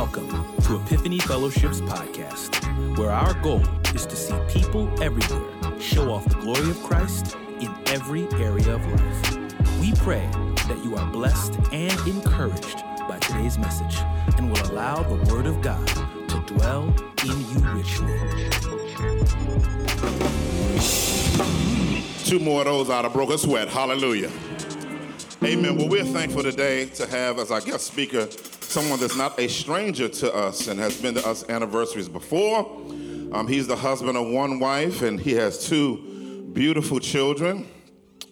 Welcome to Epiphany Fellowship's podcast, where our goal is to see people everywhere show off the glory of Christ in every area of life. We pray that you are blessed and encouraged by today's message and will allow the Word of God to dwell in you richly. Two more of those out of broken sweat. Hallelujah. Amen. Well, we're thankful today to have as our guest speaker someone that's not a stranger to us and has been to us anniversaries before. Um, he's the husband of one wife, and he has two beautiful children,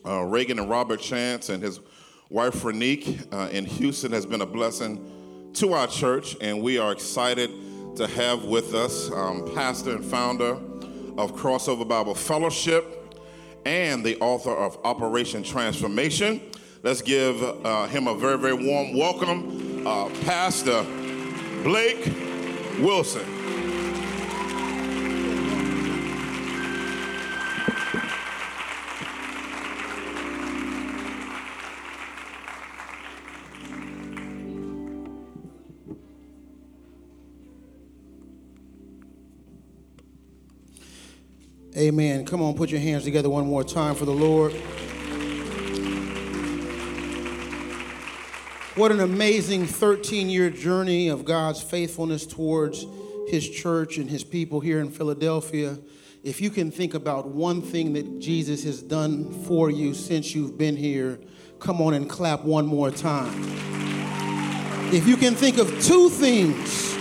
uh, Reagan and Robert Chance, and his wife Renique uh, in Houston has been a blessing to our church, and we are excited to have with us um, pastor and founder of Crossover Bible Fellowship and the author of Operation Transformation. Let's give uh, him a very, very warm welcome uh, Pastor Blake Wilson. Amen. Come on, put your hands together one more time for the Lord. What an amazing 13 year journey of God's faithfulness towards His church and His people here in Philadelphia. If you can think about one thing that Jesus has done for you since you've been here, come on and clap one more time. If you can think of two things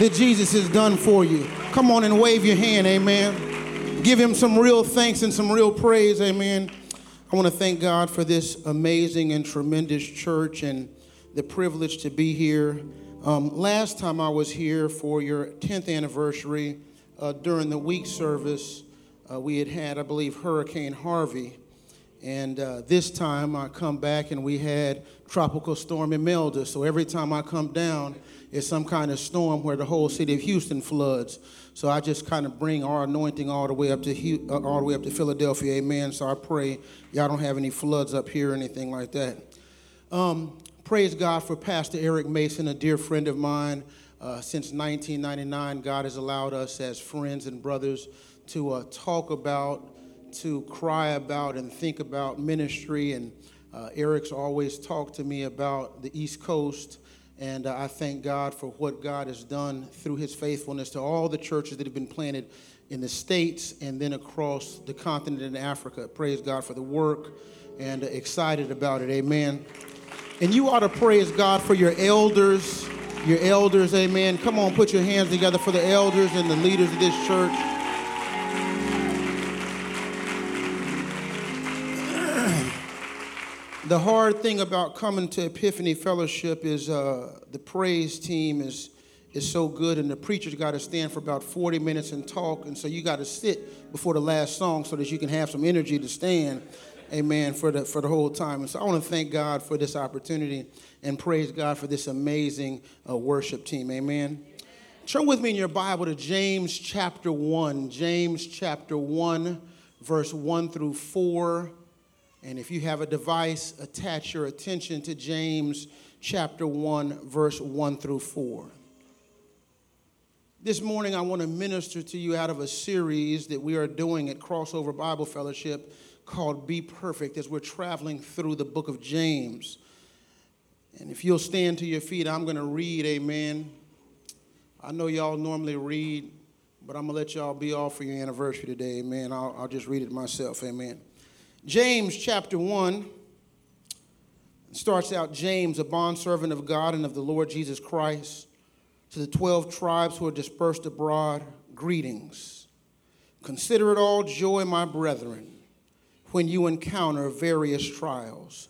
that Jesus has done for you, come on and wave your hand, amen. Give Him some real thanks and some real praise, amen. I want to thank God for this amazing and tremendous church and the privilege to be here. Um, last time I was here for your 10th anniversary, uh, during the week service, uh, we had had, I believe, Hurricane Harvey. And uh, this time I come back and we had Tropical Storm Imelda. So every time I come down, it's some kind of storm where the whole city of Houston floods. So I just kind of bring our anointing all the way up to uh, all the way up to Philadelphia. Amen. So I pray y'all don't have any floods up here or anything like that. Um, praise God for Pastor Eric Mason, a dear friend of mine. Uh, since 1999, God has allowed us as friends and brothers to uh, talk about, to cry about, and think about ministry. And uh, Eric's always talked to me about the East Coast. And uh, I thank God for what God has done through his faithfulness to all the churches that have been planted in the States and then across the continent in Africa. Praise God for the work and excited about it. Amen. And you ought to praise God for your elders, your elders, amen. Come on, put your hands together for the elders and the leaders of this church. the hard thing about coming to Epiphany Fellowship is uh, the praise team is is so good, and the preacher's got to stand for about 40 minutes and talk, and so you got to sit before the last song so that you can have some energy to stand amen, for the, for the whole time. And so I want to thank God for this opportunity and praise God for this amazing uh, worship team, amen. Turn with me in your Bible to James chapter 1. James chapter 1, verse 1 through 4. And if you have a device, attach your attention to James chapter 1, verse 1 through 4. This morning, I want to minister to you out of a series that we are doing at Crossover Bible Fellowship called Be Perfect as we're traveling through the book of James. And if you'll stand to your feet, I'm going to read, amen. I know y'all normally read, but I'm going to let y'all be off for your anniversary today, amen. I'll, I'll just read it myself, amen. James chapter 1 starts out James, a bondservant of God and of the Lord Jesus Christ, to the 12 tribes who are dispersed abroad, greetings. Consider it all joy, my brethren when you encounter various trials,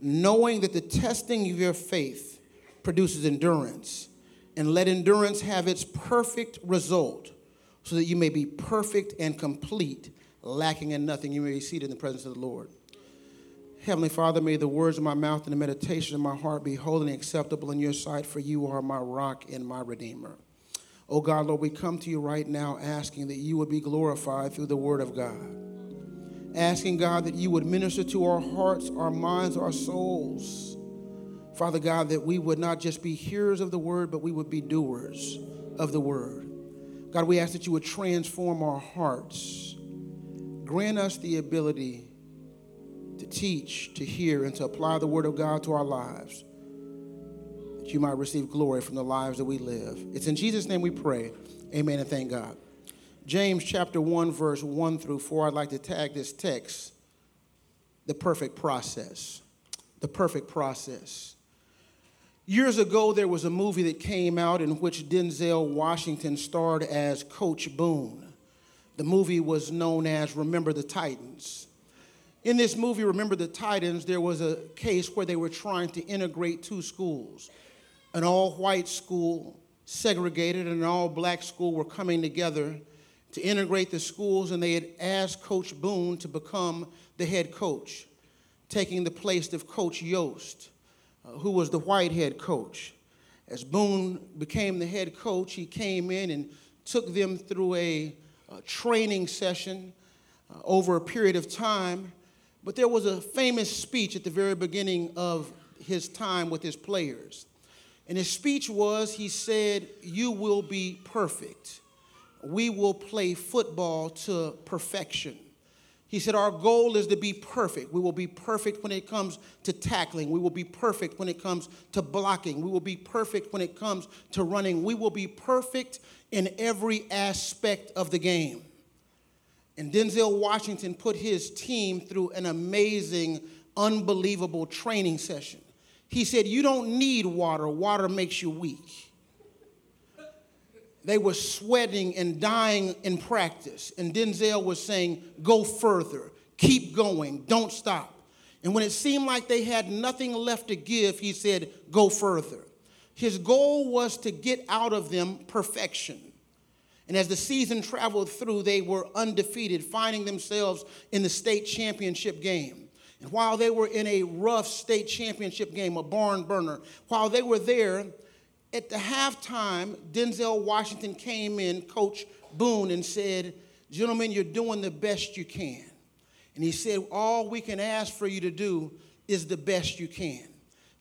knowing that the testing of your faith produces endurance, and let endurance have its perfect result, so that you may be perfect and complete, lacking in nothing. You may be seated in the presence of the Lord. Heavenly Father, may the words of my mouth and the meditation of my heart be holy and acceptable in your sight, for you are my rock and my redeemer. Oh God, Lord, we come to you right now asking that you would be glorified through the word of God asking God that you would minister to our hearts, our minds, our souls. Father God, that we would not just be hearers of the word, but we would be doers of the word. God, we ask that you would transform our hearts. Grant us the ability to teach, to hear, and to apply the word of God to our lives, that you might receive glory from the lives that we live. It's in Jesus' name we pray. Amen and thank God. James chapter 1, verse 1 through 4, I'd like to tag this text the perfect process. The perfect process. Years ago, there was a movie that came out in which Denzel Washington starred as Coach Boone. The movie was known as Remember the Titans. In this movie, Remember the Titans, there was a case where they were trying to integrate two schools. An all white school, segregated, and an all black school were coming together to integrate the schools, and they had asked Coach Boone to become the head coach, taking the place of Coach Yoast uh, who was the white head coach. As Boone became the head coach, he came in and took them through a, a training session uh, over a period of time. But there was a famous speech at the very beginning of his time with his players. And his speech was he said, You will be perfect. We will play football to perfection. He said, Our goal is to be perfect. We will be perfect when it comes to tackling. We will be perfect when it comes to blocking. We will be perfect when it comes to running. We will be perfect in every aspect of the game. And Denzel Washington put his team through an amazing, unbelievable training session. He said, You don't need water, water makes you weak they were sweating and dying in practice. And Denzel was saying, Go further, keep going, don't stop. And when it seemed like they had nothing left to give, he said, Go further. His goal was to get out of them perfection. And as the season traveled through, they were undefeated, finding themselves in the state championship game. And while they were in a rough state championship game, a barn burner, while they were there, at the halftime, Denzel Washington came in, Coach Boone, and said, Gentlemen, you're doing the best you can. And he said, All we can ask for you to do is the best you can.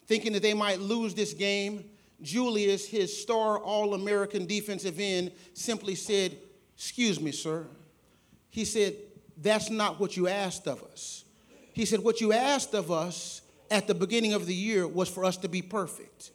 Thinking that they might lose this game, Julius, his star All American defensive end, simply said, Excuse me, sir. He said, That's not what you asked of us. He said, What you asked of us at the beginning of the year was for us to be perfect.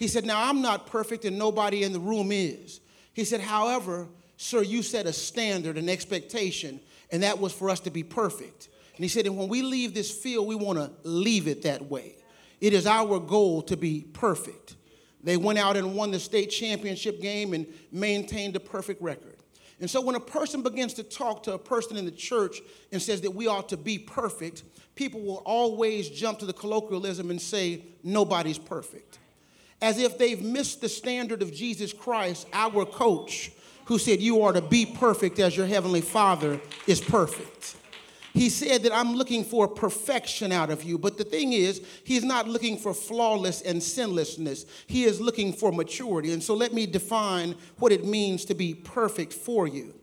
He said, Now I'm not perfect and nobody in the room is. He said, However, sir, you set a standard, an expectation, and that was for us to be perfect. And he said, And when we leave this field, we want to leave it that way. It is our goal to be perfect. They went out and won the state championship game and maintained a perfect record. And so when a person begins to talk to a person in the church and says that we ought to be perfect, people will always jump to the colloquialism and say, nobody's perfect as if they've missed the standard of Jesus Christ, our coach, who said, You are to be perfect as your heavenly Father is perfect. He said that I'm looking for perfection out of you. But the thing is, he's not looking for flawless and sinlessness. He is looking for maturity. And so let me define what it means to be perfect for you.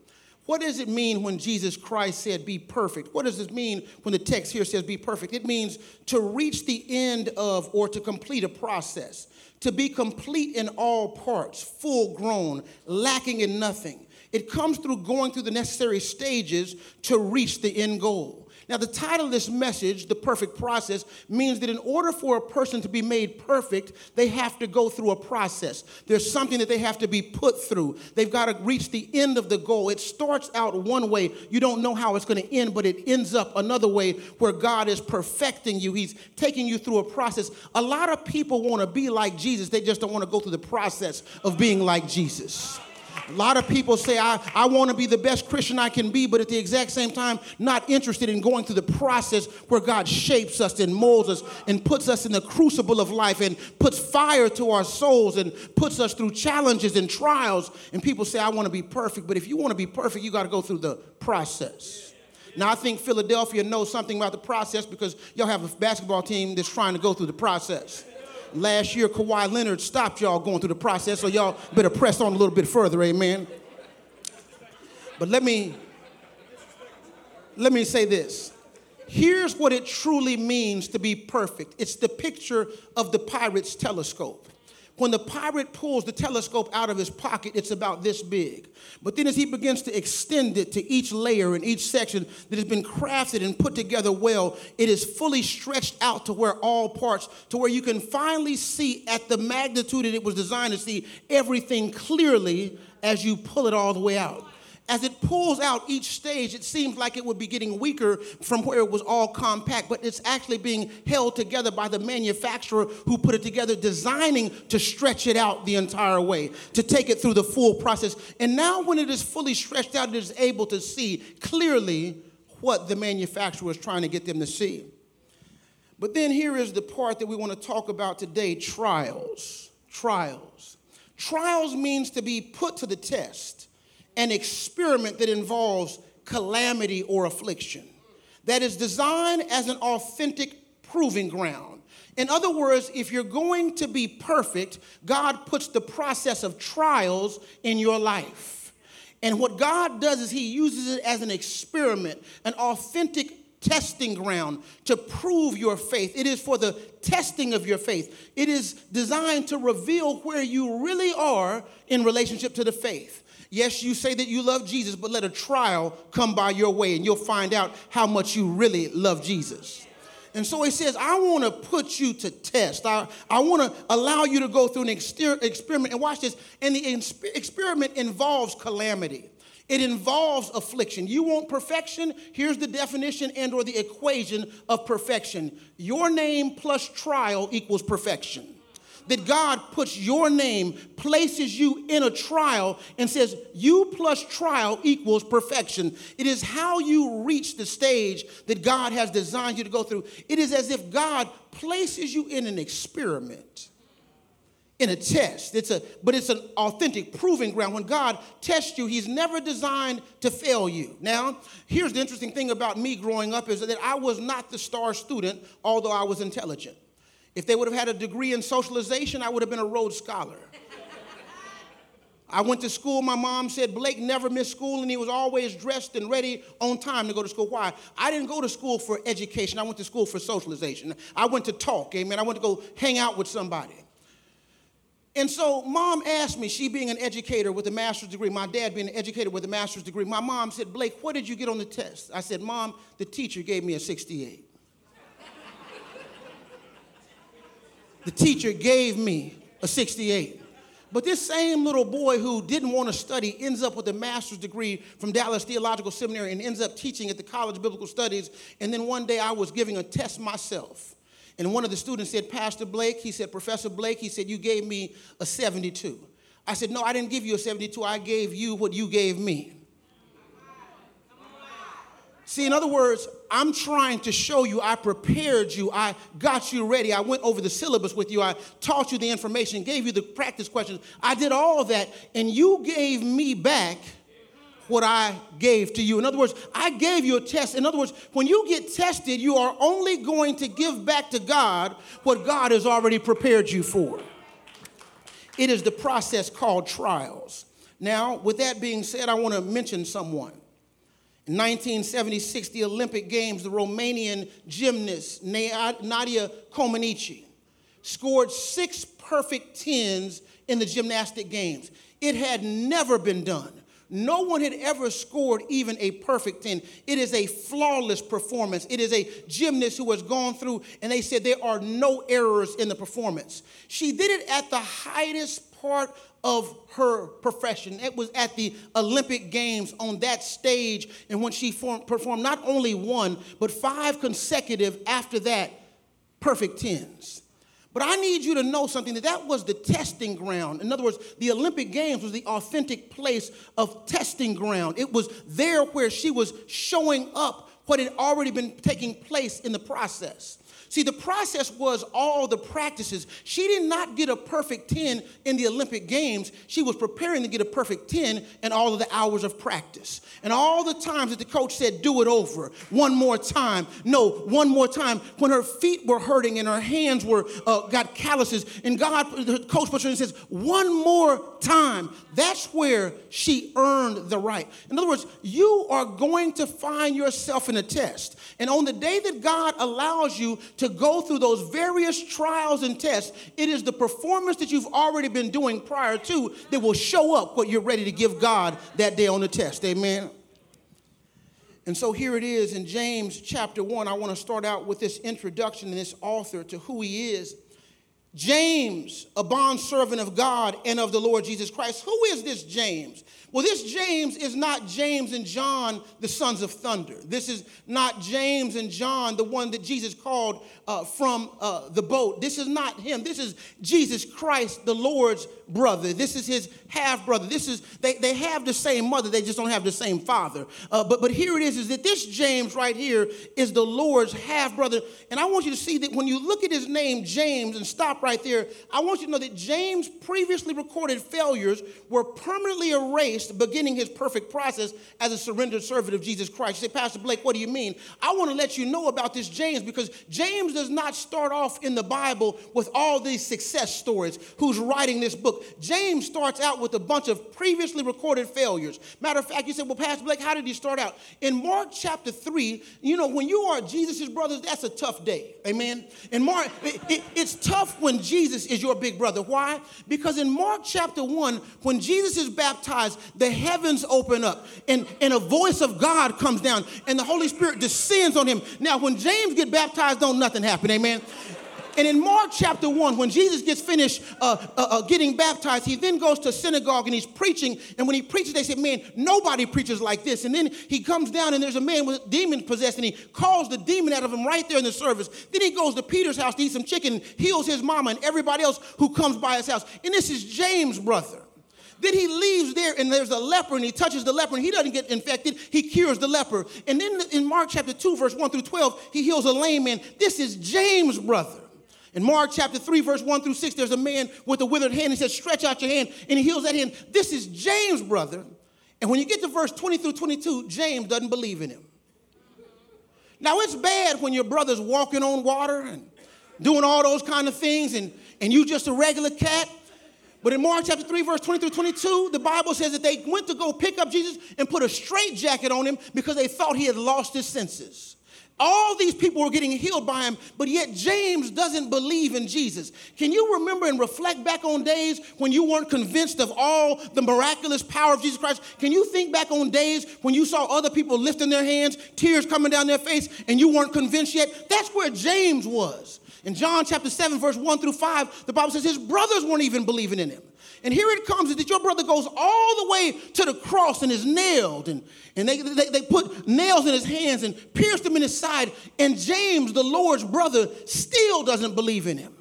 What does it mean when Jesus Christ said, Be perfect? What does it mean when the text here says, Be perfect? It means to reach the end of or to complete a process, to be complete in all parts, full grown, lacking in nothing. It comes through going through the necessary stages to reach the end goal. Now, the title of this message, The Perfect Process, means that in order for a person to be made perfect, they have to go through a process. There's something that they have to be put through. They've got to reach the end of the goal. It starts out one way, you don't know how it's going to end, but it ends up another way where God is perfecting you. He's taking you through a process. A lot of people want to be like Jesus, they just don't want to go through the process of being like Jesus. A lot of people say, I, I want to be the best Christian I can be, but at the exact same time, not interested in going through the process where God shapes us and molds us and puts us in the crucible of life and puts fire to our souls and puts us through challenges and trials. And people say, I want to be perfect, but if you want to be perfect, you got to go through the process. Now, I think Philadelphia knows something about the process because y'all have a basketball team that's trying to go through the process. Last year, Kawhi Leonard stopped y'all going through the process, so y'all better press on a little bit further, amen. But let me let me say this. Here's what it truly means to be perfect it's the picture of the pirate's telescope. When the pirate pulls the telescope out of his pocket, it's about this big. But then, as he begins to extend it to each layer and each section that has been crafted and put together well, it is fully stretched out to where all parts, to where you can finally see at the magnitude that it was designed to see everything clearly as you pull it all the way out as it pulls out each stage, it seems like it would be getting weaker from where it was all compact, but it's actually being held together by the manufacturer who put it together, designing to stretch it out the entire way, to take it through the full process. And now, when it is fully stretched out, it is able to see clearly what the manufacturer is trying to get them to see. But then here is the part that we want to talk about today trials. Trials. Trials means to be put to the test an experiment that involves calamity or affliction, that is designed as an authentic proving ground. In other words, if you're going to be perfect, God puts the process of trials in your life. And what God does is He uses it as an experiment, an authentic testing ground to prove your faith. It is for the testing of your faith. It is designed to reveal where you really are in relationship to the faith. Yes, you say that you love Jesus, but let a trial come by your way and you'll find out how much you really love Jesus. And so he says, I want to put you to test. I, I want to allow you to go through an experiment. And watch this. And the experiment involves calamity. It involves affliction. You want perfection? Here's the definition and or the equation of perfection. Your name plus trial equals perfection that God puts your name, places you in a trial, and says, You plus trial equals perfection. It is how you reach the stage that God has designed you to go through. It is as if God places you in an experiment. In a test, it's a but it's an authentic proving ground. When God tests you, He's never designed to fail you. Now, here's the interesting thing about me growing up is that I was not the star student, although I was intelligent. If they would have had a degree in socialization, I would have been a Rhodes Scholar. I went to school. My mom said Blake never missed school and he was always dressed and ready on time to go to school. Why? I didn't go to school for education. I went to school for socialization. I went to talk, amen. I went to go hang out with somebody. And so mom asked me, she being an educator with a master's degree, my dad being an educator with a master's degree, my mom said, Blake, what did you get on the test? I said, Mom, the teacher gave me a 68. The teacher gave me a 68. But this same little boy who didn't want to study ends up with a master's degree from Dallas Theological Seminary and ends up teaching at the College of Biblical Studies. And then one day I was giving a test myself. And one of the students said, Pastor Blake, he said, Professor Blake, he said, you gave me a 72. I said, No, I didn't give you a 72. I gave you what you gave me. See, in other words, I'm trying to show you I prepared you, I got you ready, I went over the syllabus with you, I taught you the information, gave you the practice questions. I did all that, and you gave me back what I gave to you. In other words, I gave you a test. In other words, when you get tested, you are only going to give back to God what God has already prepared you for. It is the process called trials. Now, with that being said, I want to mention someone. In 1976, the Olympic Games, the Romanian gymnast Nadia Comaneci scored six perfect tens in the gymnastic games. It had never been done. No one had ever scored even a perfect 10. It is a flawless performance. It is a gymnast who has gone through, and they said there are no errors in the performance. She did it at the highest part of her profession. It was at the Olympic Games on that stage, and when she formed, performed not only one, but five consecutive after that perfect tens. But I need you to know something that that was the testing ground. In other words, the Olympic Games was the authentic place of testing ground. It was there where she was showing up what had already been taking place in the process. See, the process was all the practices. She did not get a perfect 10 in the Olympic Games. She was preparing to get a perfect 10 in all of the hours of practice. And all the times that the coach said, do it over, one more time, no, one more time, when her feet were hurting and her hands were uh, got calluses, and God, the coach puts her and says, one more time. That's where she earned the right. In other words, you are going to find yourself in a test. And on the day that God allows you to go through those various trials and tests, it is the performance that you've already been doing prior to that will show up what you're ready to give God that day on the test. Amen. And so here it is in James chapter 1. I want to start out with this introduction and this author to who he is. James, a bondservant of God and of the Lord Jesus Christ. Who is this James? Well, this James is not James and John, the sons of thunder. This is not James and John, the one that Jesus called uh, from uh, the boat. This is not him. This is Jesus Christ, the Lord's brother. This is his half brother. This is they, they have the same mother. They just don't have the same father. Uh, but but here it is: is that this James right here is the Lord's half brother. And I want you to see that when you look at his name, James, and stop right there. I want you to know that James' previously recorded failures were permanently erased, beginning his perfect process as a surrendered servant of Jesus Christ. You say, Pastor Blake, what do you mean? I want to let you know about this James because James does not start off in the Bible with all these success stories. Who's writing this book? James starts out with a bunch of previously recorded failures. Matter of fact, you said, Well, Pastor Blake, how did he start out? In Mark chapter 3, you know, when you are Jesus' brothers, that's a tough day. Amen. In Mark, it, it, it's tough when Jesus is your big brother. Why? Because in Mark chapter 1, when Jesus is baptized, the heavens open up and, and a voice of God comes down and the Holy Spirit descends on him. Now, when James get baptized, don't nothing happen. Amen. And in Mark chapter 1, when Jesus gets finished uh, uh, uh, getting baptized, he then goes to synagogue and he's preaching. And when he preaches, they say, Man, nobody preaches like this. And then he comes down and there's a man with demons possessed and he calls the demon out of him right there in the service. Then he goes to Peter's house to eat some chicken, heals his mama and everybody else who comes by his house. And this is James' brother. Then he leaves there and there's a leper and he touches the leper and he doesn't get infected. He cures the leper. And then in Mark chapter 2, verse 1 through 12, he heals a lame man. This is James' brother. In Mark chapter 3, verse 1 through 6, there's a man with a withered hand. He says, Stretch out your hand, and he heals that hand. This is James' brother. And when you get to verse 20 through 22, James doesn't believe in him. Now, it's bad when your brother's walking on water and doing all those kind of things, and, and you just a regular cat. But in Mark chapter 3, verse 20 through 22, the Bible says that they went to go pick up Jesus and put a straight jacket on him because they thought he had lost his senses. All these people were getting healed by him, but yet James doesn't believe in Jesus. Can you remember and reflect back on days when you weren't convinced of all the miraculous power of Jesus Christ? Can you think back on days when you saw other people lifting their hands, tears coming down their face, and you weren't convinced yet? That's where James was. In John chapter 7, verse 1 through 5, the Bible says his brothers weren't even believing in him. And here it comes that your brother goes all the way to the cross and is nailed. And, and they, they, they put nails in his hands and pierced him in his side. And James, the Lord's brother, still doesn't believe in him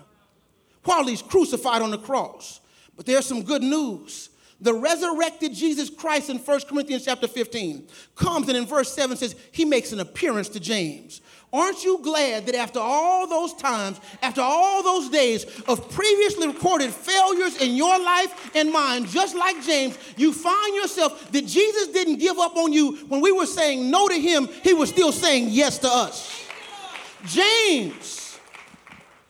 while he's crucified on the cross. But there's some good news. The resurrected Jesus Christ in 1 Corinthians chapter 15 comes and in verse 7 says, He makes an appearance to James. Aren't you glad that after all those times, after all those days of previously recorded failures in your life and mine, just like James, you find yourself that Jesus didn't give up on you when we were saying no to him, he was still saying yes to us. James,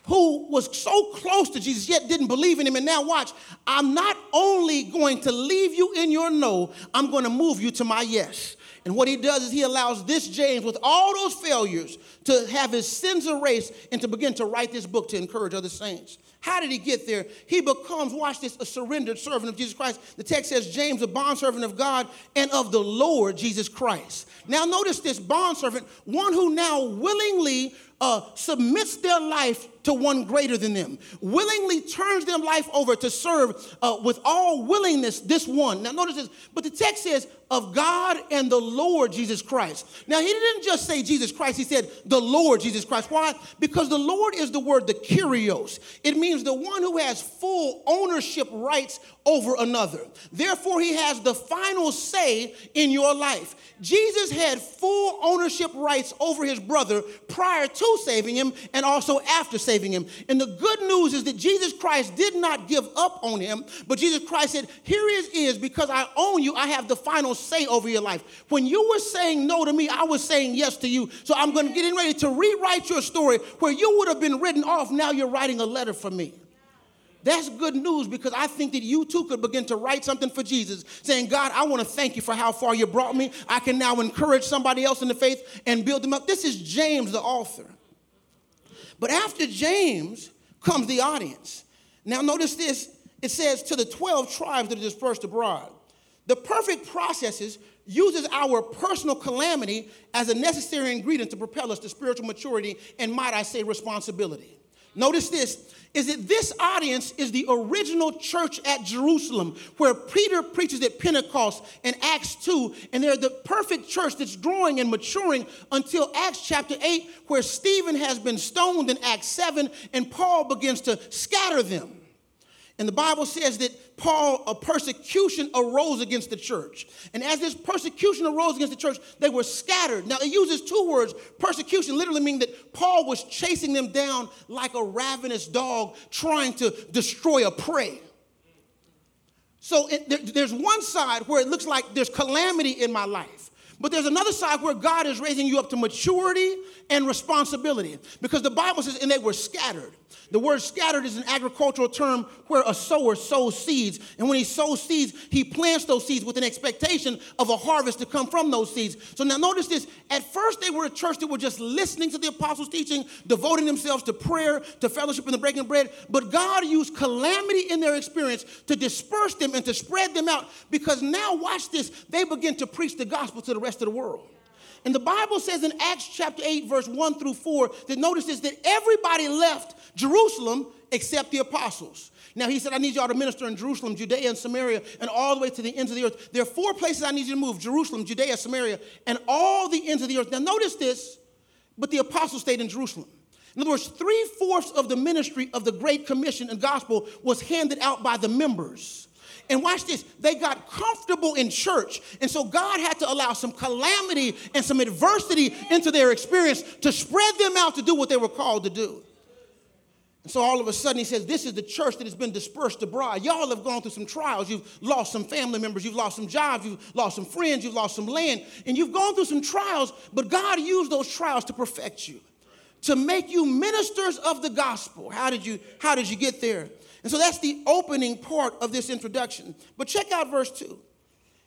who was so close to Jesus yet didn't believe in him, and now watch, I'm not only going to leave you in your no, I'm going to move you to my yes. And what he does is he allows this James, with all those failures, to have his sins erased and to begin to write this book to encourage other saints. How did he get there? He becomes, watch this, a surrendered servant of Jesus Christ. The text says, James, a bondservant of God and of the Lord Jesus Christ. Now, notice this bondservant, one who now willingly uh, submits their life to one greater than them, willingly turns their life over to serve uh, with all willingness this one. Now, notice this, but the text says, of God and the Lord Jesus Christ. Now, he didn't just say Jesus Christ, he said the Lord Jesus Christ. Why? Because the Lord is the word, the Kyrios. It means the one who has full ownership rights over another. Therefore, he has the final say in your life. Jesus had full ownership rights over his brother prior to saving him and also after saving him. And the good news is that Jesus Christ did not give up on him, but Jesus Christ said, Here it is, because I own you, I have the final say over your life. When you were saying no to me, I was saying yes to you. So I'm going to get in ready to rewrite your story where you would have been written off. Now you're writing a letter for me. That's good news because I think that you too could begin to write something for Jesus saying, God, I want to thank you for how far you brought me. I can now encourage somebody else in the faith and build them up. This is James, the author. But after James comes the audience. Now, notice this it says, to the 12 tribes that are dispersed abroad. The perfect processes uses our personal calamity as a necessary ingredient to propel us to spiritual maturity and, might I say, responsibility. Notice this is that this audience is the original church at Jerusalem, where Peter preaches at Pentecost in Acts 2, and they're the perfect church that's growing and maturing until Acts chapter 8, where Stephen has been stoned in Acts 7, and Paul begins to scatter them. And the Bible says that Paul, a persecution arose against the church. And as this persecution arose against the church, they were scattered. Now, it uses two words. Persecution literally means that Paul was chasing them down like a ravenous dog trying to destroy a prey. So it, there, there's one side where it looks like there's calamity in my life. But there's another side where God is raising you up to maturity and responsibility. Because the Bible says, and they were scattered. The word scattered is an agricultural term where a sower sows seeds. And when he sows seeds, he plants those seeds with an expectation of a harvest to come from those seeds. So now notice this. At first, they were a church that were just listening to the apostles' teaching, devoting themselves to prayer, to fellowship, and the breaking of bread. But God used calamity in their experience to disperse them and to spread them out because now, watch this, they begin to preach the gospel to the rest of the world. And the Bible says in Acts chapter 8, verse 1 through 4, that notice this that everybody left Jerusalem except the apostles. Now he said, I need y'all to minister in Jerusalem, Judea, and Samaria, and all the way to the ends of the earth. There are four places I need you to move Jerusalem, Judea, Samaria, and all the ends of the earth. Now notice this, but the apostles stayed in Jerusalem. In other words, three fourths of the ministry of the Great Commission and gospel was handed out by the members. And watch this, they got comfortable in church. And so God had to allow some calamity and some adversity into their experience to spread them out to do what they were called to do. And so all of a sudden he says, This is the church that has been dispersed abroad. Y'all have gone through some trials. You've lost some family members, you've lost some jobs, you've lost some friends, you've lost some land, and you've gone through some trials, but God used those trials to perfect you, to make you ministers of the gospel. How did you, how did you get there? And so that's the opening part of this introduction. But check out verse 2.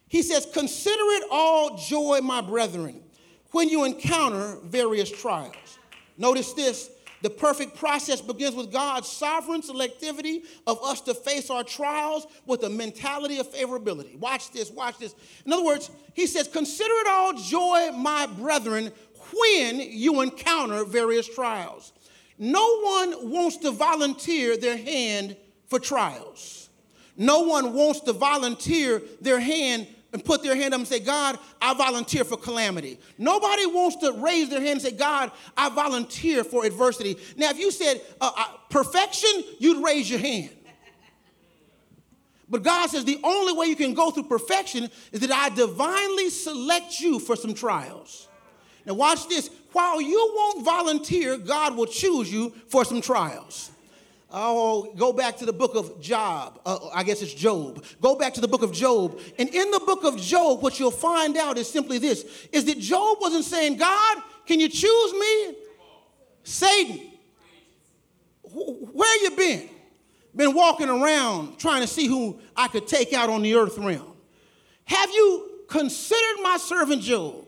He says, Consider it all joy, my brethren, when you encounter various trials. Notice this the perfect process begins with God's sovereign selectivity of us to face our trials with a mentality of favorability. Watch this, watch this. In other words, he says, Consider it all joy, my brethren, when you encounter various trials. No one wants to volunteer their hand for trials. No one wants to volunteer their hand and put their hand up and say, God, I volunteer for calamity. Nobody wants to raise their hand and say, God, I volunteer for adversity. Now, if you said uh, uh, perfection, you'd raise your hand. But God says the only way you can go through perfection is that I divinely select you for some trials. Now, watch this. While you won't volunteer, God will choose you for some trials. Oh, go back to the book of Job. Uh, I guess it's Job. Go back to the book of Job. And in the book of Job, what you'll find out is simply this is that Job wasn't saying, God, can you choose me? Satan, where you been? Been walking around trying to see who I could take out on the earth realm. Have you considered my servant Job?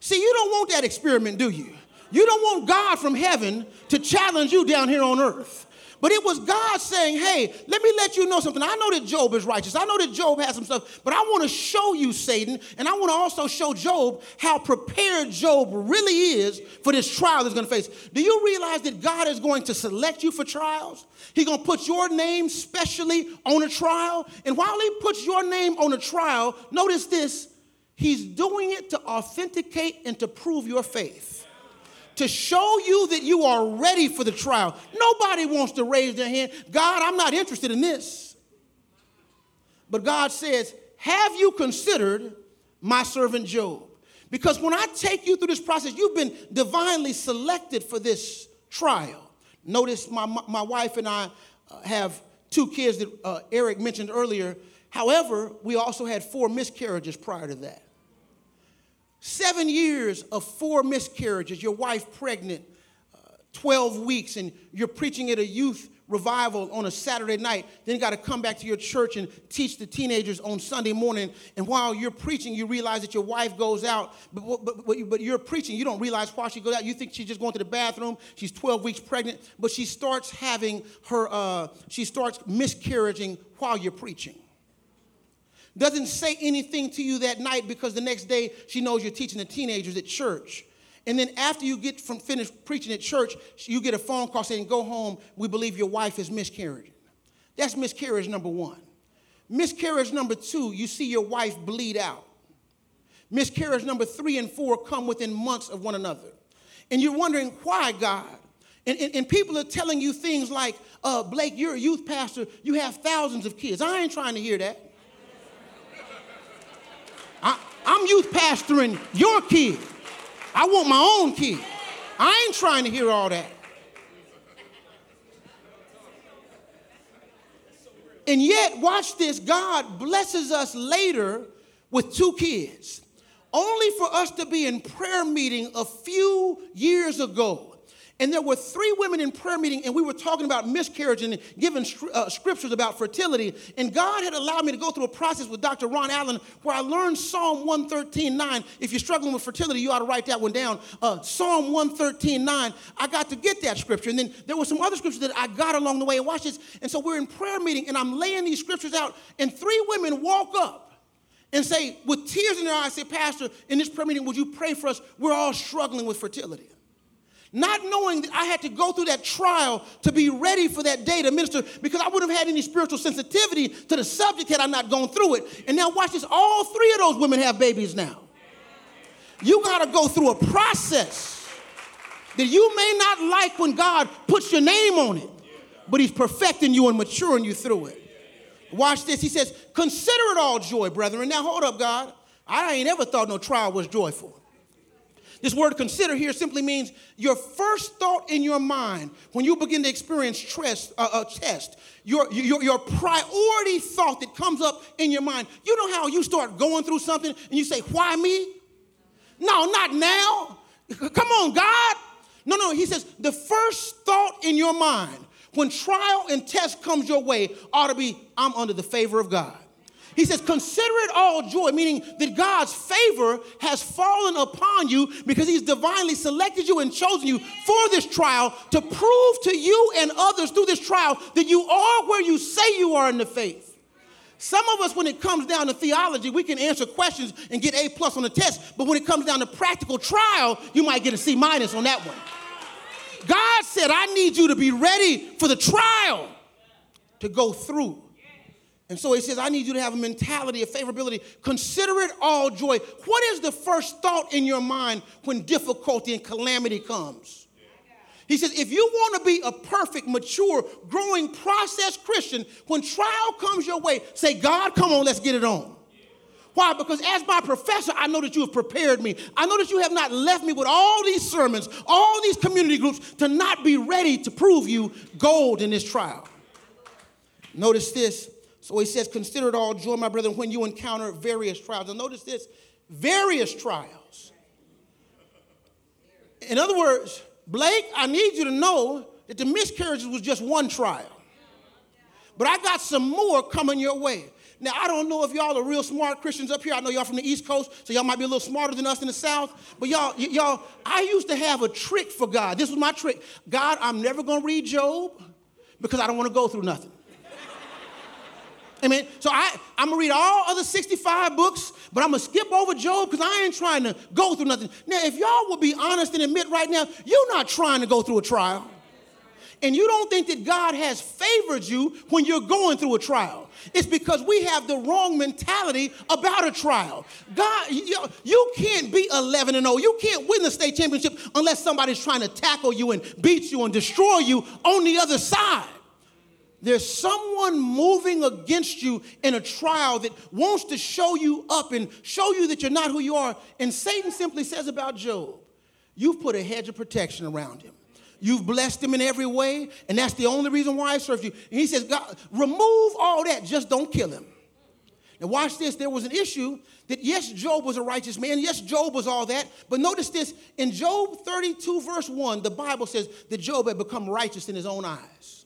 See, you don't want that experiment, do you? You don't want God from heaven to challenge you down here on earth. But it was God saying, hey, let me let you know something. I know that Job is righteous. I know that Job has some stuff, but I want to show you, Satan, and I want to also show Job how prepared Job really is for this trial he's going to face. Do you realize that God is going to select you for trials? He's going to put your name specially on a trial. And while he puts your name on a trial, notice this, he's doing it to authenticate and to prove your faith to show you that you are ready for the trial. Nobody wants to raise their hand. God, I'm not interested in this. But God says, Have you considered my servant Job? Because when I take you through this process, you've been divinely selected for this trial. Notice my, my wife and I uh, have two kids that uh, Eric mentioned earlier. However, we also had four miscarriages prior to that. Seven years of four miscarriages, your wife pregnant, uh, 12 weeks, and you're preaching at a youth revival on a Saturday night, then got to come back to your church and teach the teenagers on Sunday morning. And while you're preaching, you realize that your wife goes out, but, but, but, but you're preaching. You don't realize why she goes out. You think she's just going to the bathroom. She's 12 weeks pregnant, but she starts having her, uh, she starts miscarriaging while you're preaching. Doesn't say anything to you that night because the next day she knows you're teaching the teenagers at church. And then after you get from finished preaching at church, you get a phone call saying, Go home, we believe your wife is miscarried. That's miscarriage number one. Miscarriage number two, you see your wife bleed out. Miscarriage number three and four come within months of one another. And you're wondering, why, God? And, and, and people are telling you things like, uh, Blake, you're a youth pastor, you have thousands of kids. I ain't trying to hear that. I, I'm youth pastoring your kids. I want my own kid. I ain't trying to hear all that. And yet, watch this God blesses us later with two kids, only for us to be in prayer meeting a few years ago and there were three women in prayer meeting, and we were talking about miscarriage and giving uh, scriptures about fertility. And God had allowed me to go through a process with Dr. Ron Allen where I learned Psalm 113 9. If you're struggling with fertility, you ought to write that one down. Uh, Psalm 113 9. I got to get that scripture. And then there were some other scriptures that I got along the way. And watch this. And so we're in prayer meeting, and I'm laying these scriptures out, and three women walk up and say, with tears in their eyes, say, Pastor, in this prayer meeting, would you pray for us? We're all struggling with fertility not knowing that I had to go through that trial to be ready for that day to minister because I wouldn't have had any spiritual sensitivity to the subject had I not gone through it. And now, watch this all three of those women have babies now. You got to go through a process that you may not like when God puts your name on it, but He's perfecting you and maturing you through it. Watch this. He says, Consider it all joy, brethren. Now, hold up, God. I ain't ever thought no trial was joyful. This word consider here simply means your first thought in your mind when you begin to experience uh, uh, test, your, your, your priority thought that comes up in your mind. You know how you start going through something and you say, Why me? No, not now. Come on, God. No, no, he says the first thought in your mind when trial and test comes your way ought to be, I'm under the favor of God. He says, Consider it all joy, meaning that God's favor has fallen upon you because He's divinely selected you and chosen you for this trial to prove to you and others through this trial that you are where you say you are in the faith. Some of us, when it comes down to theology, we can answer questions and get A plus on the test, but when it comes down to practical trial, you might get a C minus on that one. God said, I need you to be ready for the trial to go through. And so he says, I need you to have a mentality of favorability. Consider it all joy. What is the first thought in your mind when difficulty and calamity comes? He says, if you want to be a perfect, mature, growing, process Christian, when trial comes your way, say, God, come on, let's get it on. Why? Because as my professor, I know that you have prepared me. I know that you have not left me with all these sermons, all these community groups to not be ready to prove you gold in this trial. Notice this so he says, Consider it all joy, my brethren, when you encounter various trials. And notice this various trials. In other words, Blake, I need you to know that the miscarriages was just one trial. But I got some more coming your way. Now, I don't know if y'all are real smart Christians up here. I know y'all from the East Coast, so y'all might be a little smarter than us in the South. But y'all, y- y'all, I used to have a trick for God. This was my trick. God, I'm never going to read Job because I don't want to go through nothing. Amen. So I, I'm gonna read all other 65 books, but I'm gonna skip over Job because I ain't trying to go through nothing. Now, if y'all will be honest and admit right now, you're not trying to go through a trial. And you don't think that God has favored you when you're going through a trial. It's because we have the wrong mentality about a trial. God, you, you can't be 11 and 0. You can't win the state championship unless somebody's trying to tackle you and beat you and destroy you on the other side. There's someone moving against you in a trial that wants to show you up and show you that you're not who you are. And Satan simply says about Job, You've put a hedge of protection around him. You've blessed him in every way, and that's the only reason why I serve you. And he says, God, remove all that, just don't kill him. Now, watch this. There was an issue that, yes, Job was a righteous man. Yes, Job was all that. But notice this in Job 32, verse 1, the Bible says that Job had become righteous in his own eyes.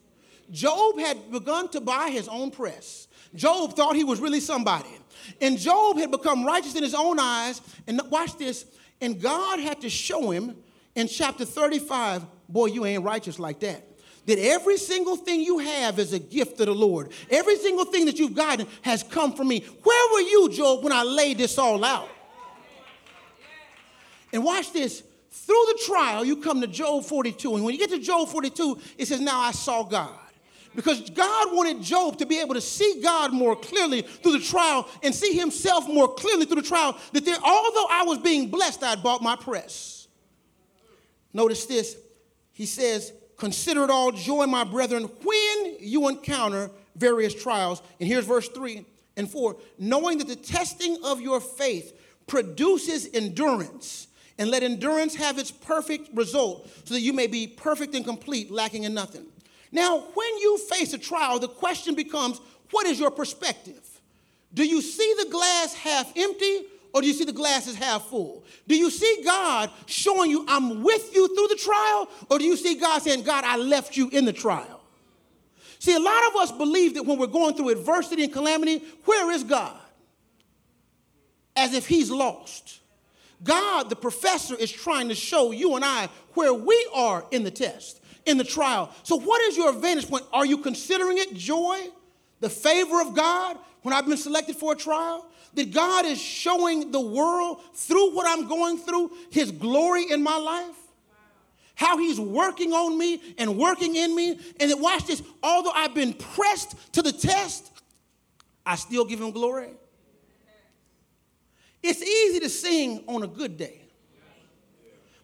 Job had begun to buy his own press. Job thought he was really somebody. And Job had become righteous in his own eyes. And watch this. And God had to show him in chapter 35 boy, you ain't righteous like that. That every single thing you have is a gift of the Lord. Every single thing that you've gotten has come from me. Where were you, Job, when I laid this all out? And watch this. Through the trial, you come to Job 42. And when you get to Job 42, it says, Now I saw God. Because God wanted Job to be able to see God more clearly through the trial and see himself more clearly through the trial. That there, although I was being blessed, I had bought my press. Notice this. He says, Consider it all joy, my brethren, when you encounter various trials. And here's verse 3 and 4 knowing that the testing of your faith produces endurance, and let endurance have its perfect result, so that you may be perfect and complete, lacking in nothing. Now, when you face a trial, the question becomes what is your perspective? Do you see the glass half empty or do you see the glass is half full? Do you see God showing you, I'm with you through the trial? Or do you see God saying, God, I left you in the trial? See, a lot of us believe that when we're going through adversity and calamity, where is God? As if He's lost. God, the professor, is trying to show you and I where we are in the test, in the trial. So, what is your vantage point? Are you considering it joy, the favor of God when I've been selected for a trial? that God is showing the world through what I'm going through his glory in my life? How he's working on me and working in me. And that, watch this, although I've been pressed to the test, I still give him glory. It's easy to sing on a good day.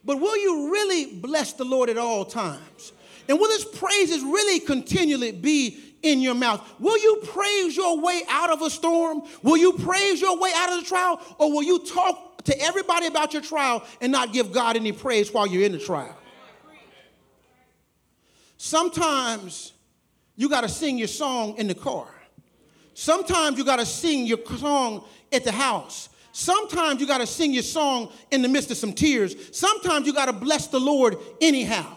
But will you really bless the Lord at all times? And will his praises really continually be in your mouth. Will you praise your way out of a storm? Will you praise your way out of the trial? Or will you talk to everybody about your trial and not give God any praise while you're in the trial? Sometimes you got to sing your song in the car. Sometimes you got to sing your song at the house. Sometimes you got to sing your song in the midst of some tears. Sometimes you got to bless the Lord anyhow.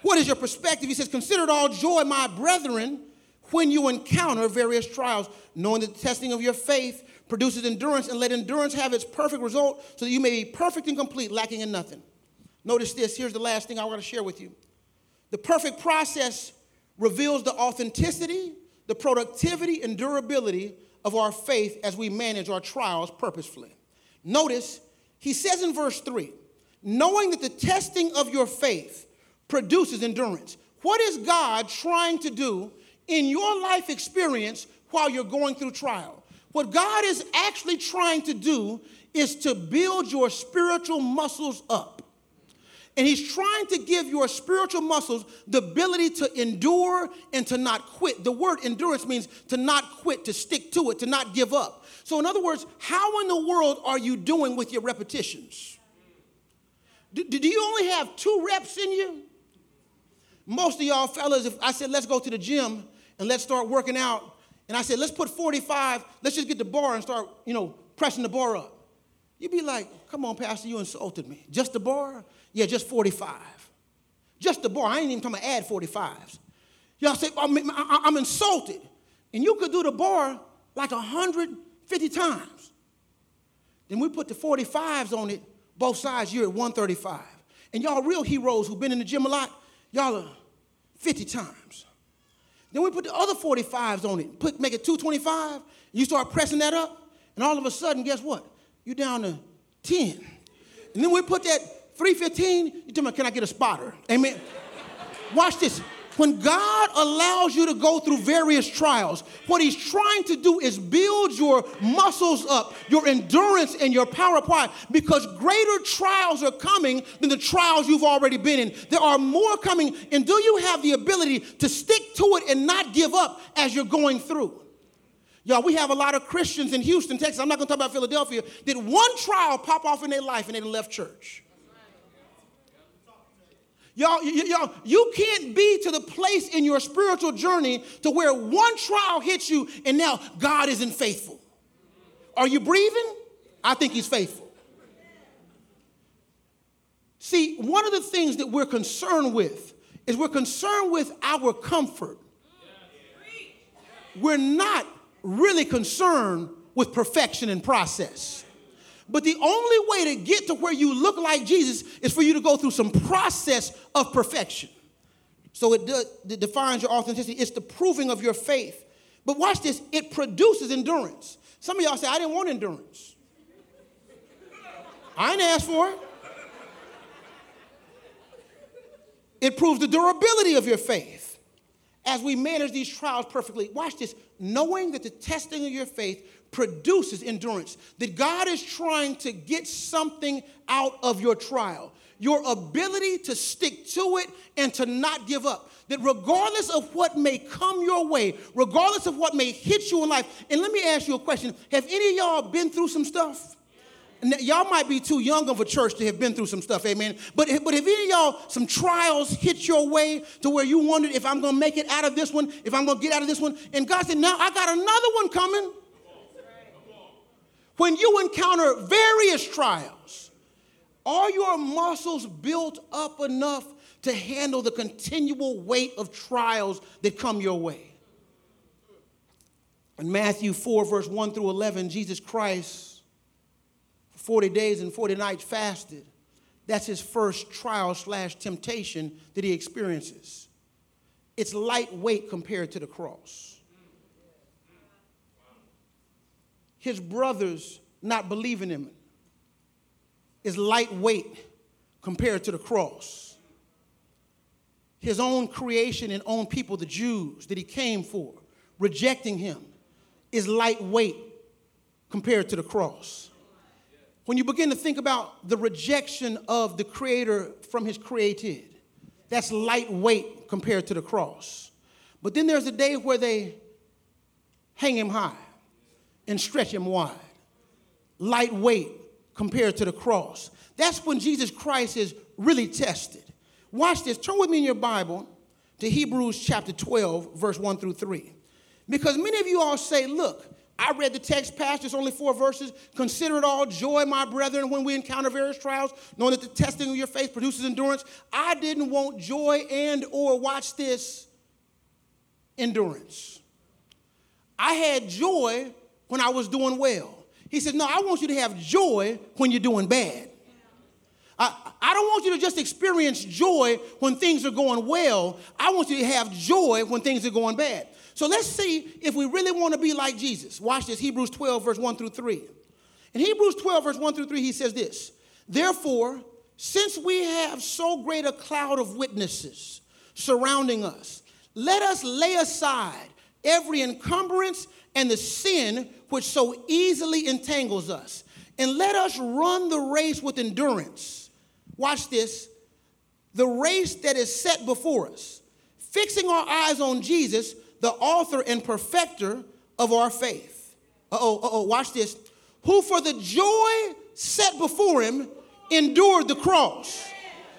What is your perspective? He says, Consider it all joy, my brethren, when you encounter various trials, knowing that the testing of your faith produces endurance, and let endurance have its perfect result, so that you may be perfect and complete, lacking in nothing. Notice this. Here's the last thing I want to share with you. The perfect process reveals the authenticity, the productivity, and durability of our faith as we manage our trials purposefully. Notice, he says in verse 3 knowing that the testing of your faith produces endurance. What is God trying to do in your life experience while you're going through trial? What God is actually trying to do is to build your spiritual muscles up. And he's trying to give your spiritual muscles the ability to endure and to not quit. The word endurance means to not quit, to stick to it, to not give up. So, in other words, how in the world are you doing with your repetitions? Do, do you only have two reps in you? Most of y'all fellas, if I said, let's go to the gym and let's start working out, and I said, let's put 45, let's just get the bar and start, you know, pressing the bar up. You'd be like, come on, Pastor, you insulted me. Just the bar? Yeah, just 45. Just the bar. I ain't even talking about add 45s. Y'all say, I'm, I'm insulted. And you could do the bar like 150 times. Then we put the 45s on it, both sides, you're at 135. And y'all real heroes who've been in the gym a lot, y'all are 50 times. Then we put the other 45s on it, put, make it 225. You start pressing that up, and all of a sudden, guess what? You're down to 10. And then we put that 315, you tell me, can I get a spotter? Amen. Watch this. When God allows you to go through various trials, what He's trying to do is build your muscles up, your endurance, and your power apply because greater trials are coming than the trials you've already been in. There are more coming, and do you have the ability to stick to it and not give up as you're going through? Y'all, we have a lot of Christians in Houston, Texas. I'm not going to talk about Philadelphia. Did one trial pop off in their life and they left church? Y'all, y'all, you can't be to the place in your spiritual journey to where one trial hits you and now God isn't faithful. Are you breathing? I think He's faithful. See, one of the things that we're concerned with is we're concerned with our comfort. We're not really concerned with perfection and process. But the only way to get to where you look like Jesus is for you to go through some process of perfection. So it, de- it defines your authenticity. It's the proving of your faith. But watch this, it produces endurance. Some of y'all say, I didn't want endurance. I didn't ask for it. It proves the durability of your faith as we manage these trials perfectly. Watch this, knowing that the testing of your faith produces endurance, that God is trying to get something out of your trial. Your ability to stick to it and to not give up. That regardless of what may come your way, regardless of what may hit you in life, and let me ask you a question Have any of y'all been through some stuff? Y'all might be too young of a church to have been through some stuff, amen. But, but if any of y'all, some trials hit your way to where you wondered if I'm gonna make it out of this one, if I'm gonna get out of this one, and God said, Now I got another one coming. When you encounter various trials, are your muscles built up enough to handle the continual weight of trials that come your way? In Matthew 4, verse 1 through 11, Jesus Christ 40 days and 40 nights fasted. That's his first trial slash temptation that he experiences. It's lightweight compared to the cross. His brothers not believing him is lightweight compared to the cross. His own creation and own people, the Jews that he came for, rejecting him, is lightweight compared to the cross when you begin to think about the rejection of the Creator from His created, that's lightweight compared to the cross. But then there's a day where they hang Him high and stretch Him wide. Lightweight compared to the cross. That's when Jesus Christ is really tested. Watch this. Turn with me in your Bible to Hebrews chapter 12, verse 1 through 3. Because many of you all say, look, I read the text it's only four verses. Consider it all joy, my brethren, when we encounter various trials, knowing that the testing of your faith produces endurance. I didn't want joy and or watch this endurance. I had joy when I was doing well. He said, No, I want you to have joy when you're doing bad. I, I don't want you to just experience joy when things are going well. I want you to have joy when things are going bad. So let's see if we really want to be like Jesus. Watch this Hebrews 12, verse 1 through 3. In Hebrews 12, verse 1 through 3, he says this Therefore, since we have so great a cloud of witnesses surrounding us, let us lay aside every encumbrance and the sin which so easily entangles us, and let us run the race with endurance. Watch this the race that is set before us, fixing our eyes on Jesus the author and perfecter of our faith. Uh oh, uh oh, watch this. Who for the joy set before him endured the cross,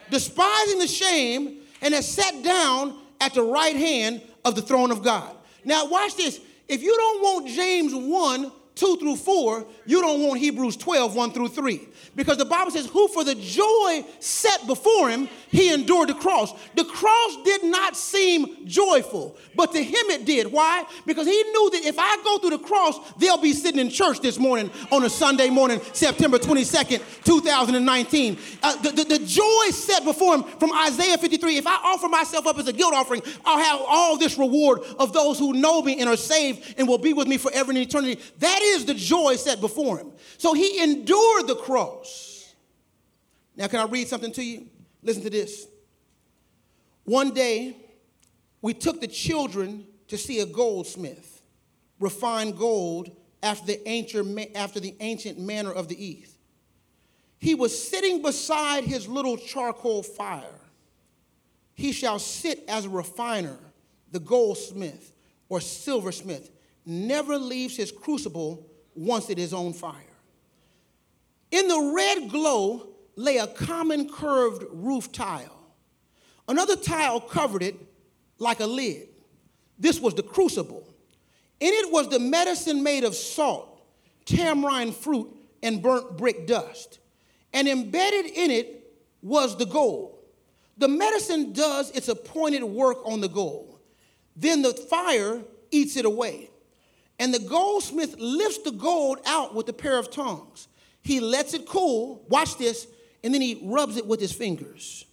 despising the shame, and has sat down at the right hand of the throne of God. Now, watch this. If you don't want James 1, 2 through 4, you don't want Hebrews 12, 1 through 3. Because the Bible says, Who for the joy set before him, he endured the cross. The cross did not seem joyful, but to him it did. Why? Because he knew that if I go through the cross, they'll be sitting in church this morning on a Sunday morning, September 22nd, 2019. Uh, the, the, the joy set before him from Isaiah 53 if I offer myself up as a guilt offering, I'll have all this reward of those who know me and are saved and will be with me forever in eternity. That is the joy set before him. So he endured the cross. Now, can I read something to you? Listen to this. One day, we took the children to see a goldsmith, refine gold after the ancient, after the ancient manner of the East. He was sitting beside his little charcoal fire. He shall sit as a refiner, the goldsmith or silversmith, never leaves his crucible once it is on fire. In the red glow lay a common curved roof tile. Another tile covered it like a lid. This was the crucible. In it was the medicine made of salt, tamarind fruit, and burnt brick dust. And embedded in it was the gold. The medicine does its appointed work on the gold. Then the fire eats it away. And the goldsmith lifts the gold out with a pair of tongs. He lets it cool, watch this, and then he rubs it with his fingers.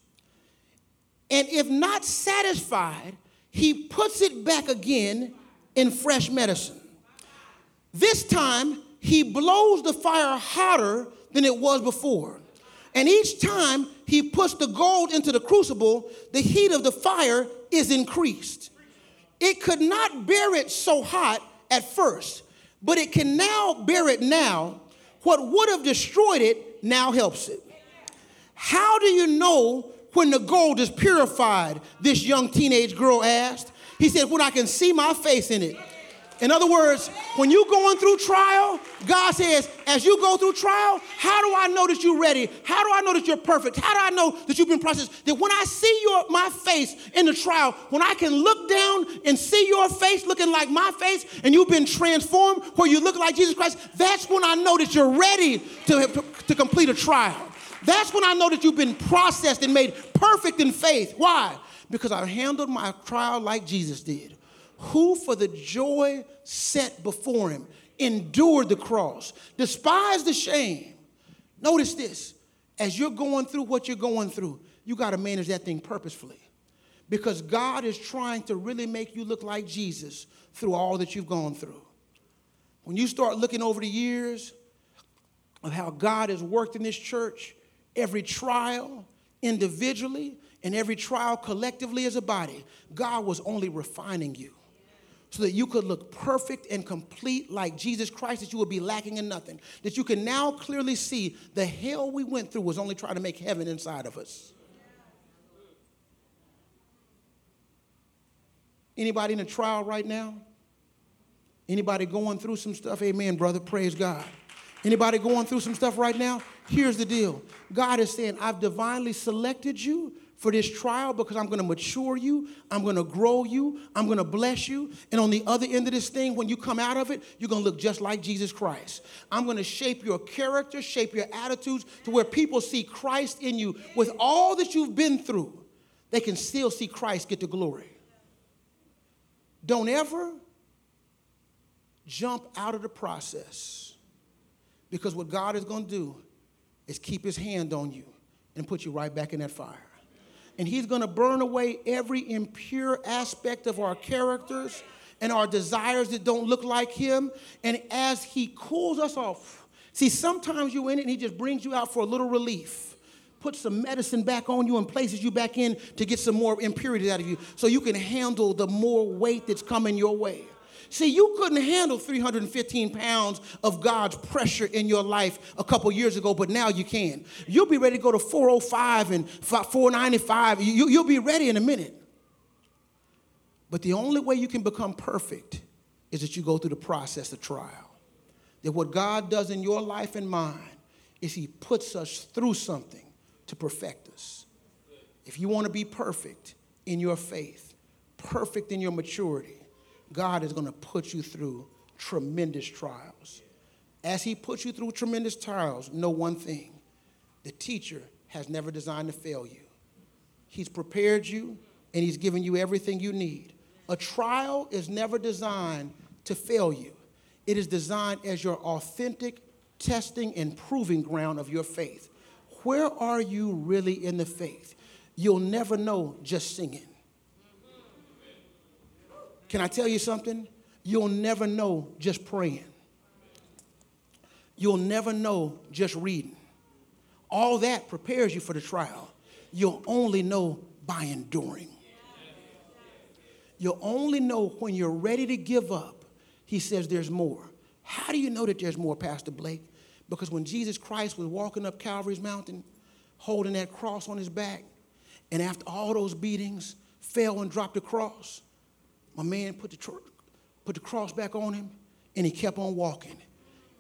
And if not satisfied, he puts it back again in fresh medicine. This time, he blows the fire hotter than it was before. And each time he puts the gold into the crucible, the heat of the fire is increased. It could not bear it so hot at first, but it can now bear it now. What would have destroyed it now helps it. How do you know when the gold is purified? This young teenage girl asked. He said, When I can see my face in it. In other words, when you're going through trial, God says, as you go through trial, how do I know that you're ready? How do I know that you're perfect? How do I know that you've been processed? That when I see your my face in the trial, when I can look down and see your face looking like my face, and you've been transformed where you look like Jesus Christ, that's when I know that you're ready to, to complete a trial. That's when I know that you've been processed and made perfect in faith. Why? Because I handled my trial like Jesus did who for the joy set before him endured the cross, despised the shame. Notice this as you're going through what you're going through, you got to manage that thing purposefully because God is trying to really make you look like Jesus through all that you've gone through. When you start looking over the years of how God has worked in this church, every trial individually and every trial collectively as a body, God was only refining you so that you could look perfect and complete like Jesus Christ, that you would be lacking in nothing. That you can now clearly see the hell we went through was only trying to make heaven inside of us. Anybody in a trial right now? Anybody going through some stuff? Amen, brother. Praise God. Anybody going through some stuff right now? Here's the deal God is saying, I've divinely selected you for this trial because I'm going to mature you, I'm going to grow you, I'm going to bless you. And on the other end of this thing, when you come out of it, you're going to look just like Jesus Christ. I'm going to shape your character, shape your attitudes to where people see Christ in you. With all that you've been through, they can still see Christ get the glory. Don't ever jump out of the process because what God is going to do is keep his hand on you and put you right back in that fire and He's going to burn away every impure aspect of our characters and our desires that don't look like Him. And as He cools us off, see, sometimes you're in it and He just brings you out for a little relief. Put some medicine back on you and places you back in to get some more impurities out of you so you can handle the more weight that's coming your way. See, you couldn't handle 315 pounds of God's pressure in your life a couple years ago, but now you can. You'll be ready to go to 405 and 495. You, you'll be ready in a minute. But the only way you can become perfect is that you go through the process of trial. That what God does in your life and mine is He puts us through something to perfect us. If you want to be perfect in your faith, perfect in your maturity, God is going to put you through tremendous trials. As He puts you through tremendous trials, know one thing the teacher has never designed to fail you. He's prepared you and He's given you everything you need. A trial is never designed to fail you, it is designed as your authentic testing and proving ground of your faith. Where are you really in the faith? You'll never know just singing. Can I tell you something? You'll never know just praying. You'll never know just reading. All that prepares you for the trial. You'll only know by enduring. You'll only know when you're ready to give up. He says there's more. How do you know that there's more, Pastor Blake? Because when Jesus Christ was walking up Calvary's mountain, holding that cross on his back, and after all those beatings, fell and dropped the cross, my man put the, tr- put the cross back on him and he kept on walking.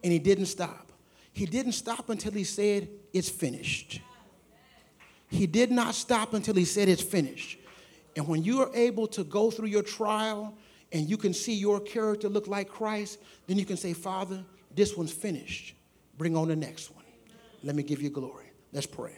And he didn't stop. He didn't stop until he said, It's finished. He did not stop until he said, It's finished. And when you are able to go through your trial and you can see your character look like Christ, then you can say, Father, this one's finished. Bring on the next one. Let me give you glory. Let's pray.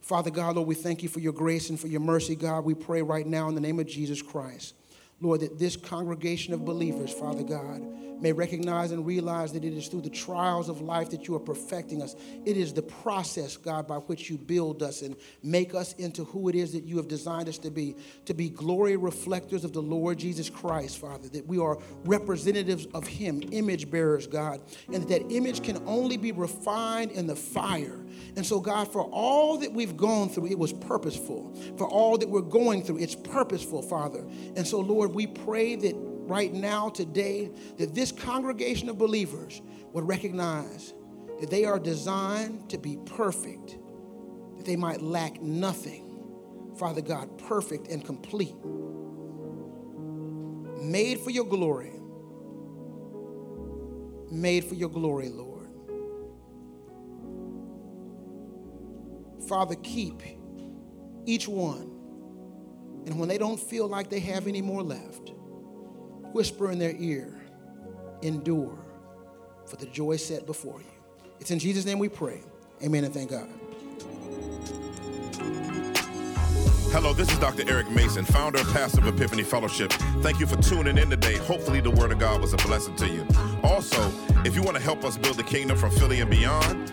Father God, Lord, we thank you for your grace and for your mercy, God. We pray right now in the name of Jesus Christ, Lord, that this congregation of believers, Father God, may recognize and realize that it is through the trials of life that you are perfecting us. It is the process, God, by which you build us and make us into who it is that you have designed us to be, to be glory reflectors of the Lord Jesus Christ, Father, that we are representatives of Him, image bearers, God, and that, that image can only be refined in the fire. And so, God, for all that we've gone through, it was purposeful. For all that we're going through, it's purposeful, Father. And so, Lord, we pray that right now, today, that this congregation of believers would recognize that they are designed to be perfect, that they might lack nothing. Father God, perfect and complete, made for your glory, made for your glory, Lord. Father, keep each one. And when they don't feel like they have any more left, whisper in their ear, endure, for the joy set before you. It's in Jesus' name we pray. Amen and thank God. Hello, this is Dr. Eric Mason, founder and pastor of Epiphany Fellowship. Thank you for tuning in today. Hopefully, the Word of God was a blessing to you. Also, if you want to help us build the kingdom from Philly and beyond,